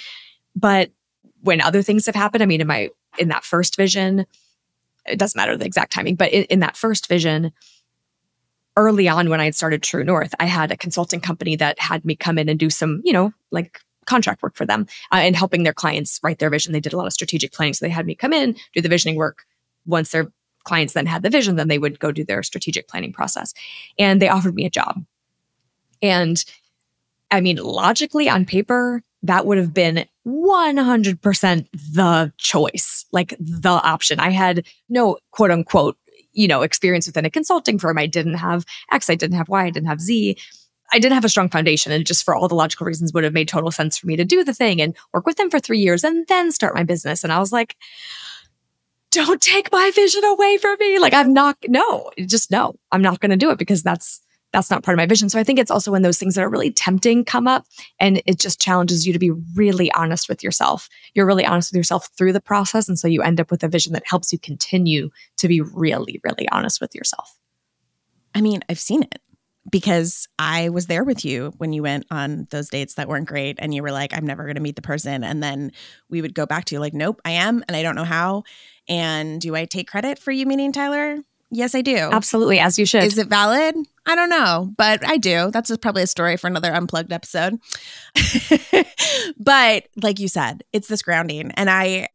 But when other things have happened, I mean, in my in that first vision, it doesn't matter the exact timing, but in, in that first vision, early on when I had started True North, I had a consulting company that had me come in and do some, you know, like contract work for them uh, and helping their clients write their vision. They did a lot of strategic planning. So they had me come in, do the visioning work. Once their clients then had the vision, then they would go do their strategic planning process. And they offered me a job. And I mean, logically on paper, that would have been 100% the choice, like the option. I had no quote unquote, you know, experience within a consulting firm. I didn't have X, I didn't have Y, I didn't have Z. I didn't have a strong foundation and just for all the logical reasons would have made total sense for me to do the thing and work with them for three years and then start my business. And I was like, don't take my vision away from me. Like I'm not, no, just no, I'm not going to do it because that's, that's not part of my vision. So I think it's also when those things that are really tempting come up and it just challenges you to be really honest with yourself. You're really honest with yourself through the process. And so you end up with a vision that helps you continue to be really, really honest with yourself. I mean, I've seen it because I was there with you when you went on those dates that weren't great and you were like, I'm never going to meet the person. And then we would go back to you like, nope, I am. And I don't know how. And do I take credit for you meeting Tyler? Yes, I do. Absolutely, as you should. Is it valid? I don't know, but I do. That's probably a story for another unplugged episode. [laughs] but like you said, it's this grounding. And I,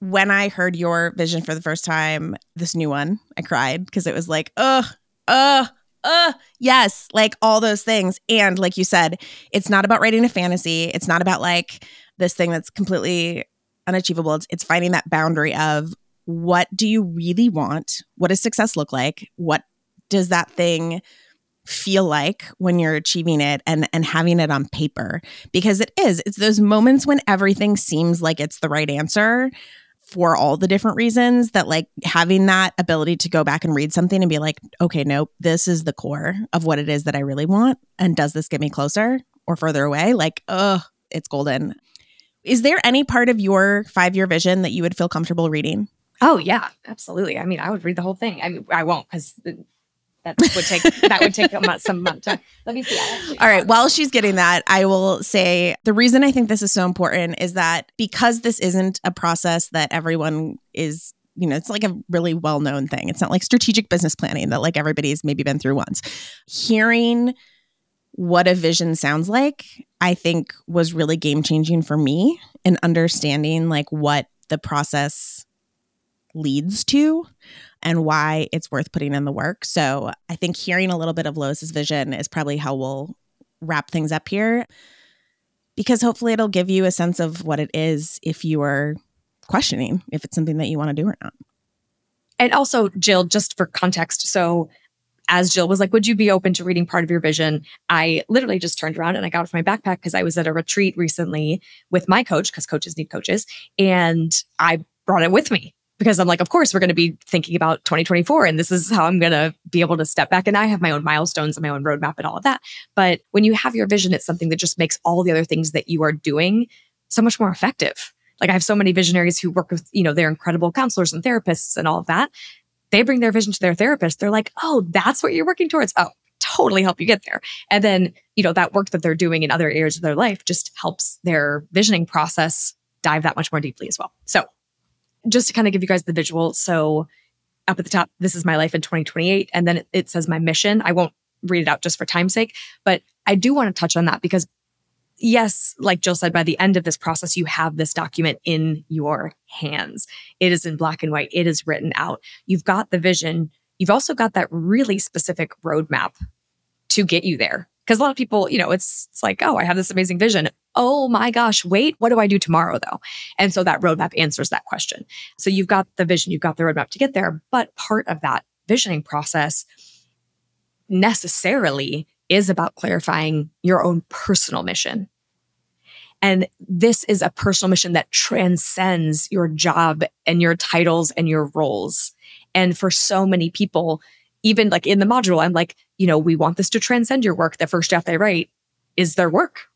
when I heard your vision for the first time, this new one, I cried because it was like, ugh, ugh, uh, yes, like all those things. And like you said, it's not about writing a fantasy. It's not about like this thing that's completely unachievable. It's, it's finding that boundary of what do you really want? What does success look like? What does that thing feel like when you're achieving it and and having it on paper because it is it's those moments when everything seems like it's the right answer for all the different reasons that like having that ability to go back and read something and be like, okay, nope, this is the core of what it is that I really want. And does this get me closer or further away? Like, oh, it's golden. Is there any part of your five year vision that you would feel comfortable reading? Oh, yeah, absolutely. I mean, I would read the whole thing. I mean, I won't because that would take that would take some month time. Let me see. All right. While she's getting that, I will say the reason I think this is so important is that because this isn't a process that everyone is you know, it's like a really well known thing. It's not like strategic business planning that like everybody's maybe been through once. Hearing what a vision sounds like, I think was really game changing for me in understanding like what the process leads to and why it's worth putting in the work. So I think hearing a little bit of Lois's vision is probably how we'll wrap things up here because hopefully it'll give you a sense of what it is if you are questioning if it's something that you want to do or not. And also, Jill, just for context, so as Jill was like, Would you be open to reading part of your vision? I literally just turned around and I got off my backpack because I was at a retreat recently with my coach, because coaches need coaches. And I brought it with me because I'm like, of course, we're going to be thinking about 2024 and this is how I'm going to be able to step back. And I have my own milestones and my own roadmap and all of that. But when you have your vision, it's something that just makes all the other things that you are doing so much more effective. Like I have so many visionaries who work with, you know, they're incredible counselors and therapists and all of that. They bring their vision to their therapist. They're like, oh, that's what you're working towards. Oh, totally help you get there. And then, you know, that work that they're doing in other areas of their life just helps their visioning process dive that much more deeply as well. So just to kind of give you guys the visual. So up at the top, this is my life in 2028. And then it, it says my mission. I won't read it out just for time's sake, but I do want to touch on that because yes, like Jill said, by the end of this process, you have this document in your hands. It is in black and white. It is written out. You've got the vision. You've also got that really specific roadmap to get you there. Because a lot of people, you know, it's, it's like, oh, I have this amazing vision. Oh my gosh, wait, what do I do tomorrow though? And so that roadmap answers that question. So you've got the vision, you've got the roadmap to get there. But part of that visioning process necessarily is about clarifying your own personal mission. And this is a personal mission that transcends your job and your titles and your roles. And for so many people, even like in the module, I'm like, you know, we want this to transcend your work. The first draft they write is their work.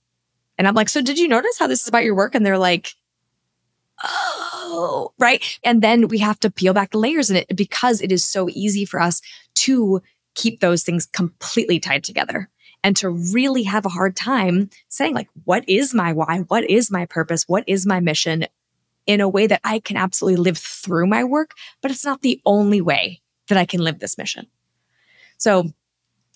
And I'm like, so did you notice how this is about your work? And they're like, oh, right. And then we have to peel back the layers in it because it is so easy for us to keep those things completely tied together and to really have a hard time saying, like, what is my why? What is my purpose? What is my mission in a way that I can absolutely live through my work, but it's not the only way that I can live this mission. So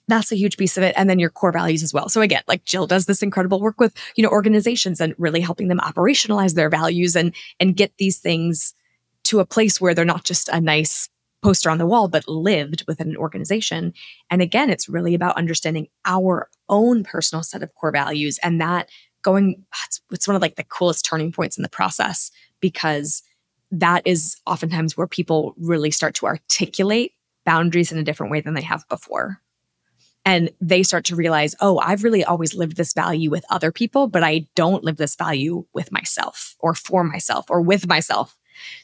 that's a huge piece of it. And then your core values as well. So again, like Jill does this incredible work with, you know, organizations and really helping them operationalize their values and, and get these things to a place where they're not just a nice poster on the wall, but lived within an organization. And again, it's really about understanding our own personal set of core values and that going, it's, it's one of like the coolest turning points in the process because that is oftentimes where people really start to articulate boundaries in a different way than they have before. And they start to realize, oh, I've really always lived this value with other people, but I don't live this value with myself or for myself or with myself.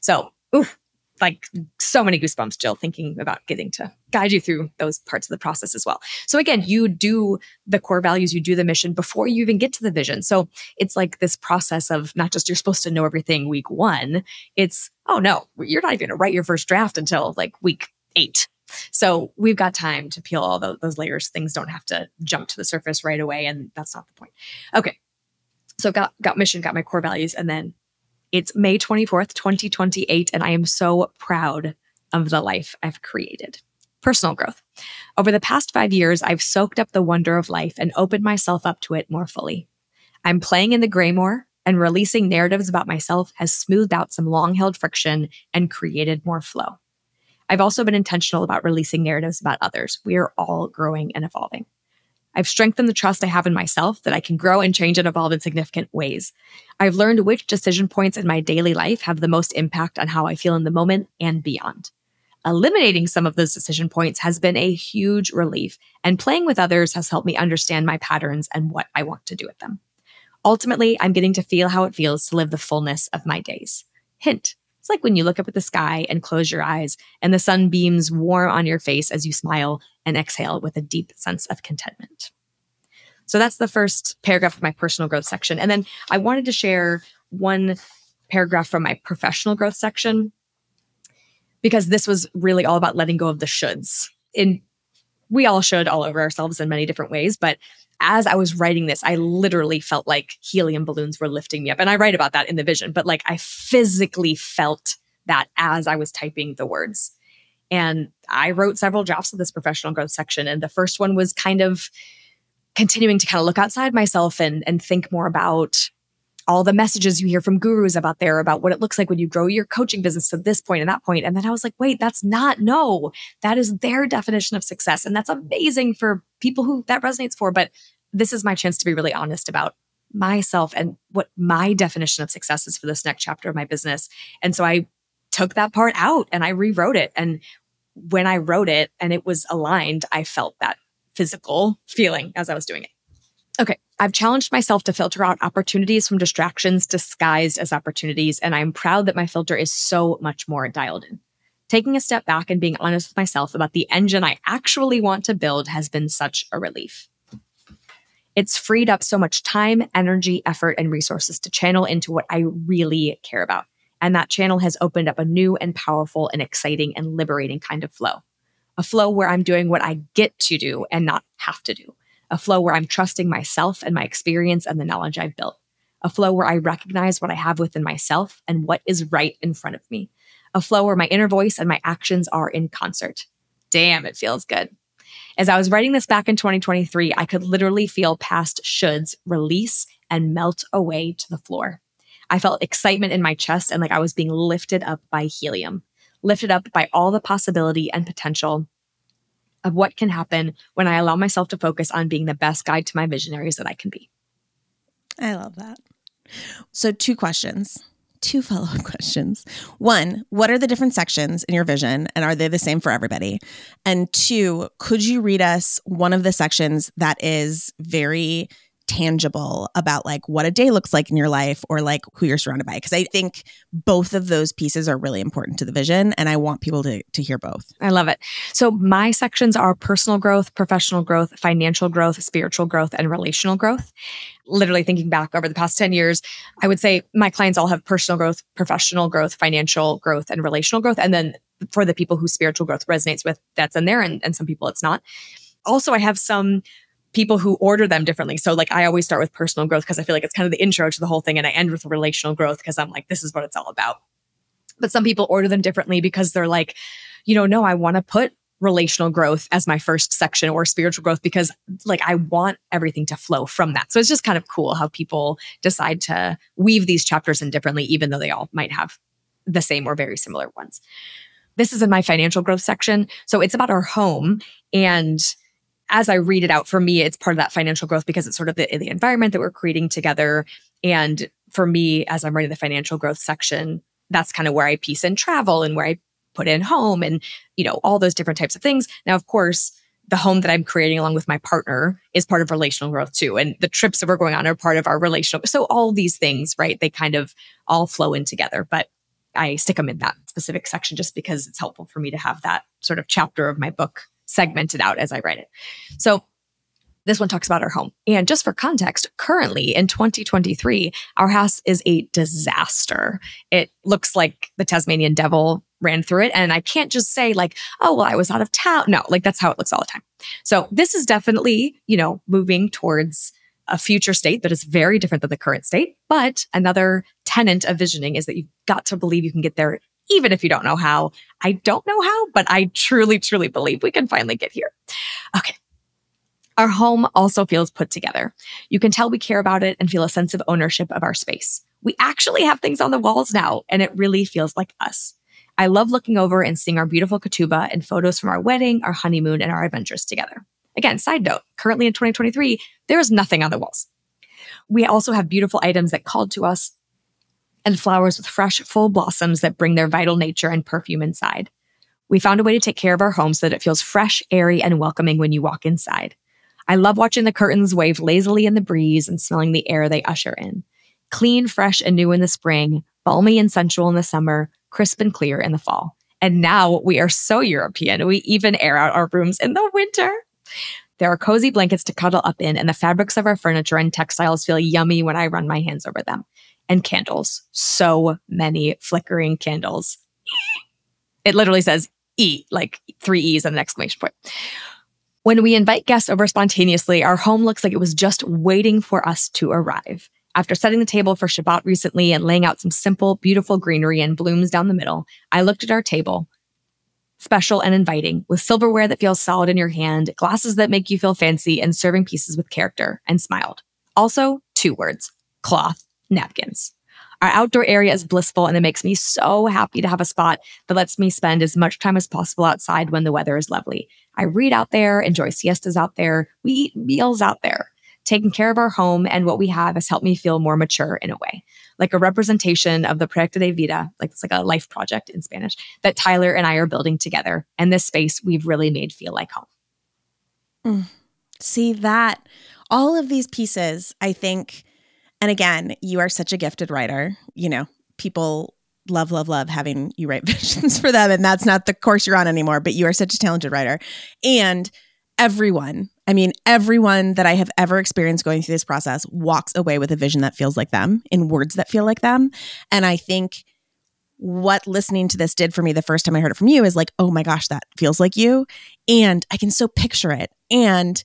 So, oof, like so many goosebumps, Jill, thinking about getting to guide you through those parts of the process as well. So again, you do the core values, you do the mission before you even get to the vision. So it's like this process of not just you're supposed to know everything week one. It's, oh no, you're not even going to write your first draft until like week eight. So we've got time to peel all those, those layers. Things don't have to jump to the surface right away. And that's not the point. Okay. So got, got mission, got my core values, and then it's May 24th, 2028, and I am so proud of the life I've created. Personal growth. Over the past five years, I've soaked up the wonder of life and opened myself up to it more fully. I'm playing in the gray more, and releasing narratives about myself has smoothed out some long held friction and created more flow. I've also been intentional about releasing narratives about others. We are all growing and evolving. I've strengthened the trust I have in myself that I can grow and change and evolve in significant ways. I've learned which decision points in my daily life have the most impact on how I feel in the moment and beyond. Eliminating some of those decision points has been a huge relief, and playing with others has helped me understand my patterns and what I want to do with them. Ultimately, I'm getting to feel how it feels to live the fullness of my days. Hint it's like when you look up at the sky and close your eyes, and the sun beams warm on your face as you smile and exhale with a deep sense of contentment. So that's the first paragraph of my personal growth section. And then I wanted to share one paragraph from my professional growth section because this was really all about letting go of the shoulds. In we all should all over ourselves in many different ways, but as I was writing this, I literally felt like helium balloons were lifting me up. And I write about that in the vision, but like I physically felt that as I was typing the words. And I wrote several drafts of this professional growth section. And the first one was kind of continuing to kind of look outside myself and, and think more about all the messages you hear from gurus about there about what it looks like when you grow your coaching business to this point and that point. And then I was like, wait, that's not no. That is their definition of success. And that's amazing for people who that resonates for. But this is my chance to be really honest about myself and what my definition of success is for this next chapter of my business. And so I took that part out and I rewrote it. And when I wrote it and it was aligned, I felt that physical feeling as I was doing it. Okay, I've challenged myself to filter out opportunities from distractions disguised as opportunities, and I'm proud that my filter is so much more dialed in. Taking a step back and being honest with myself about the engine I actually want to build has been such a relief. It's freed up so much time, energy, effort, and resources to channel into what I really care about. And that channel has opened up a new and powerful and exciting and liberating kind of flow. A flow where I'm doing what I get to do and not have to do a flow where I'm trusting myself and my experience and the knowledge I've built, a flow where I recognize what I have within myself and what is right in front of me, a flow where my inner voice and my actions are in concert. Damn, it feels good. As I was writing this back in 2023, I could literally feel past shoulds release and melt away to the floor. I felt excitement in my chest and like I was being lifted up by helium, lifted up by all the possibility and potential of what can happen when I allow myself to focus on being the best guide to my visionaries that I can be. I love that. So, two questions, two [laughs] follow up questions. One, what are the different sections in your vision and are they the same for everybody? And two, could you read us one of the sections that is very tangible about like what a day looks like in your life or like who you're surrounded by because i think both of those pieces are really important to the vision and i want people to to hear both. I love it. So my sections are personal growth professional growth financial growth spiritual growth and relational growth. Literally thinking back over the past 10 years i would say my clients all have personal growth professional growth financial growth and relational growth and then for the people who spiritual growth resonates with that's in there and, and some people it's not. Also i have some people who order them differently. So like I always start with personal growth because I feel like it's kind of the intro to the whole thing and I end with relational growth because I'm like this is what it's all about. But some people order them differently because they're like, you know, no, I want to put relational growth as my first section or spiritual growth because like I want everything to flow from that. So it's just kind of cool how people decide to weave these chapters in differently even though they all might have the same or very similar ones. This is in my financial growth section. So it's about our home and as I read it out, for me, it's part of that financial growth because it's sort of the, the environment that we're creating together. And for me, as I'm writing the financial growth section, that's kind of where I piece in travel and where I put in home and, you know, all those different types of things. Now, of course, the home that I'm creating along with my partner is part of relational growth too. And the trips that we're going on are part of our relational. So all these things, right? They kind of all flow in together. But I stick them in that specific section just because it's helpful for me to have that sort of chapter of my book segmented out as I write it. So this one talks about our home. And just for context, currently in 2023, our house is a disaster. It looks like the Tasmanian devil ran through it. And I can't just say, like, oh, well, I was out of town. No, like that's how it looks all the time. So this is definitely, you know, moving towards a future state that is very different than the current state. But another tenant of visioning is that you've got to believe you can get there even if you don't know how. I don't know how, but I truly, truly believe we can finally get here. Okay. Our home also feels put together. You can tell we care about it and feel a sense of ownership of our space. We actually have things on the walls now, and it really feels like us. I love looking over and seeing our beautiful ketubah and photos from our wedding, our honeymoon, and our adventures together. Again, side note, currently in 2023, there is nothing on the walls. We also have beautiful items that called to us and flowers with fresh, full blossoms that bring their vital nature and perfume inside. We found a way to take care of our home so that it feels fresh, airy, and welcoming when you walk inside. I love watching the curtains wave lazily in the breeze and smelling the air they usher in. Clean, fresh, and new in the spring, balmy and sensual in the summer, crisp and clear in the fall. And now we are so European, we even air out our rooms in the winter. There are cozy blankets to cuddle up in, and the fabrics of our furniture and textiles feel yummy when I run my hands over them and candles. So many flickering candles. It literally says E, like three E's and an exclamation point. When we invite guests over spontaneously, our home looks like it was just waiting for us to arrive. After setting the table for Shabbat recently and laying out some simple, beautiful greenery and blooms down the middle, I looked at our table, special and inviting, with silverware that feels solid in your hand, glasses that make you feel fancy, and serving pieces with character, and smiled. Also, two words cloth napkins. Our outdoor area is blissful and it makes me so happy to have a spot that lets me spend as much time as possible outside when the weather is lovely. I read out there, enjoy siestas out there, we eat meals out there. Taking care of our home and what we have has helped me feel more mature in a way, like a representation of the Proyecto de Vida, like it's like a life project in Spanish, that Tyler and I are building together. And this space we've really made feel like home. Mm. See that all of these pieces, I think and again, you are such a gifted writer. You know, people love, love, love having you write [laughs] visions for them. And that's not the course you're on anymore, but you are such a talented writer. And everyone, I mean, everyone that I have ever experienced going through this process walks away with a vision that feels like them in words that feel like them. And I think what listening to this did for me the first time I heard it from you is like, oh my gosh, that feels like you. And I can so picture it. And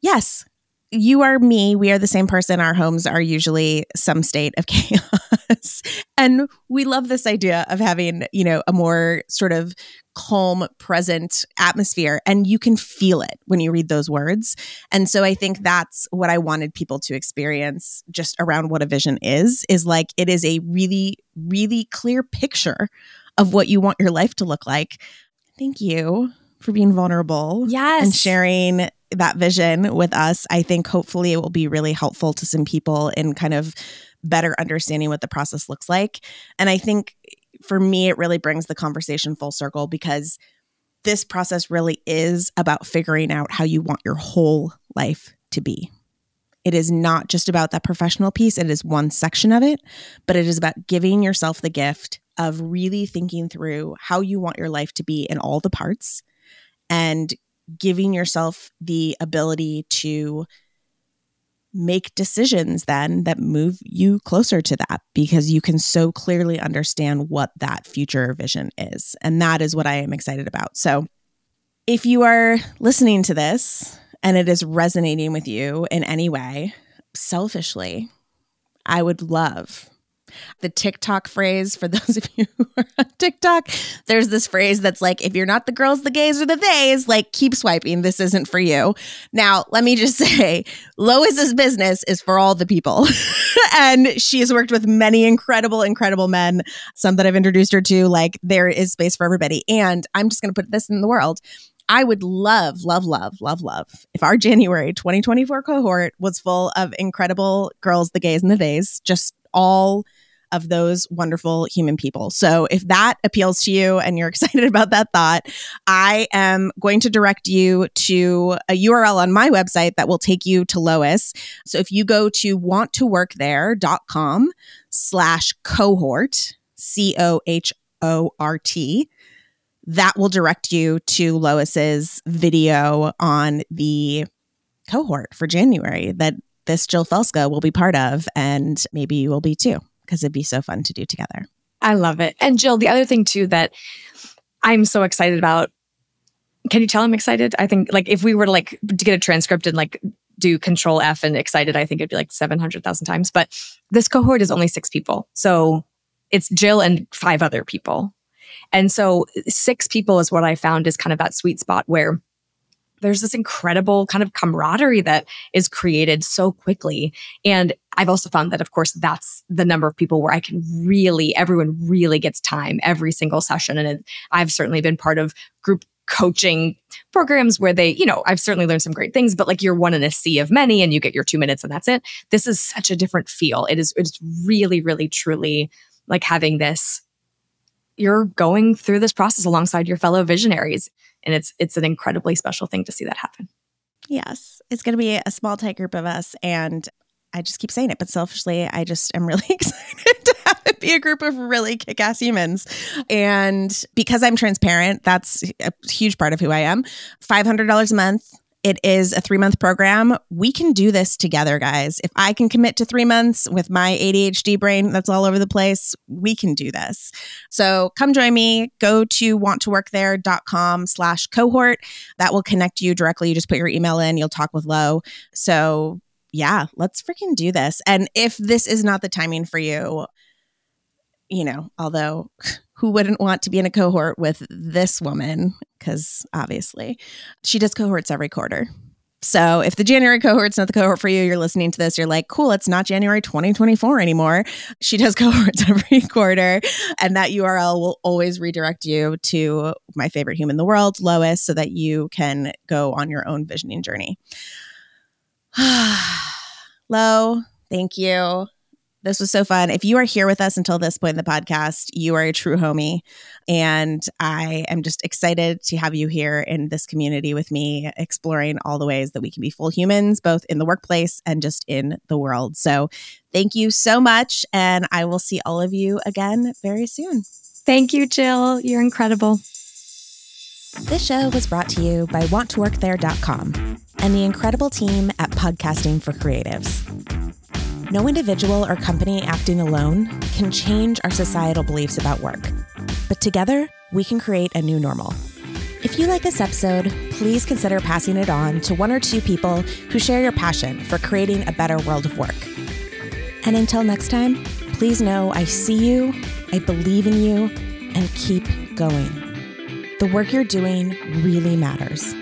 yes, you are me. We are the same person. Our homes are usually some state of [laughs] chaos. and we love this idea of having, you know, a more sort of calm, present atmosphere. And you can feel it when you read those words. And so I think that's what I wanted people to experience just around what a vision is, is like it is a really, really clear picture of what you want your life to look like. Thank you for being vulnerable. Yes. And sharing that vision with us. I think hopefully it will be really helpful to some people in kind of better understanding what the process looks like. And I think for me, it really brings the conversation full circle because this process really is about figuring out how you want your whole life to be. It is not just about that professional piece, it is one section of it, but it is about giving yourself the gift of really thinking through how you want your life to be in all the parts and giving yourself the ability to make decisions then that move you closer to that because you can so clearly understand what that future vision is. And that is what I am excited about. So, if you are listening to this and it is resonating with you in any way, selfishly, I would love the TikTok phrase for [laughs] those of you who are on TikTok. There's this phrase that's like, if you're not the girls, the gays, or the theys, like keep swiping. This isn't for you. Now, let me just [laughs] say, Lois's business is for all the people. [laughs] and she has worked with many incredible, incredible men, some that I've introduced her to. Like, there is space for everybody. And I'm just going to put this in the world. I would love, love, love, love, love if our January 2024 cohort was full of incredible girls, the gays and the theys, just all of those wonderful human people. So if that appeals to you and you're [laughs] excited about that thought, I am going to direct you to a URL on my website that will take you to Lois. So if you go to wanttoworkthere.com slash cohort, C O H O R T, that will direct you to Lois's video on the cohort for January that this Jill Felska will be part of, and maybe you will be too, because it'd be so fun to do together. I love it. And Jill, the other thing too that I'm so excited about. Can you tell I'm excited? I think like if we were to like to get a transcript and like do control F and excited, I think it'd be like 700,000 times. But this cohort is only six people. So it's Jill and five other people. And so six people is what I found is kind of that sweet spot where there's this incredible kind of camaraderie that is created so quickly. And I've also found that, of course, that's the number of people where I can really, everyone really gets time every single session. And it, I've certainly been part of group coaching programs where they, you know, I've certainly learned some great things, but like you're one in a sea of many and you get your two minutes and that's it. This is such a different feel. It is, it's really, really, truly like having this you're going through this process alongside your fellow visionaries and it's it's an incredibly special thing to see that happen. Yes. It's going to be a small tight group of us and i just keep saying it but selfishly i just am really [laughs] excited to have it be a group of really kick-ass humans. And because i'm transparent that's a huge part of who i am. $500 a month it is a three month program. We can do this together, guys. If I can commit to three months with my ADHD brain that's all over the place, we can do this. So come join me. Go to wanttoworkthere.com slash cohort. That will connect you directly. You just put your email in, you'll talk with Lo. So yeah, let's freaking do this. And if this is not the timing for you, you know, although [laughs] who wouldn't want to be in a cohort with this woman? Because obviously she does cohorts every quarter. So if the January cohort's not the cohort for you, you're listening to this, you're like, cool, it's not January 2024 anymore. She does [laughs] cohorts every quarter. And that URL will always redirect you to my favorite human in the world, Lois, so that you can go on your own visioning journey. [sighs] Lo, thank you. This was so fun. If you are here with us until this point in the podcast, you are a true homie. And I am just excited to have you here in this community with me, exploring all the ways that we can be full humans, both in the workplace and just in the world. So thank you so much. And I will see all of you again very soon. Thank you, Jill. You're incredible. This show was brought to you by wanttoworkthere.com and the incredible team at Podcasting for Creatives. No individual or company acting alone can change our societal beliefs about work, but together we can create a new normal. If you like this episode, please consider passing it on to one or two people who share your passion for creating a better world of work. And until next time, please know I see you, I believe in you, and keep going. The work you're doing really matters.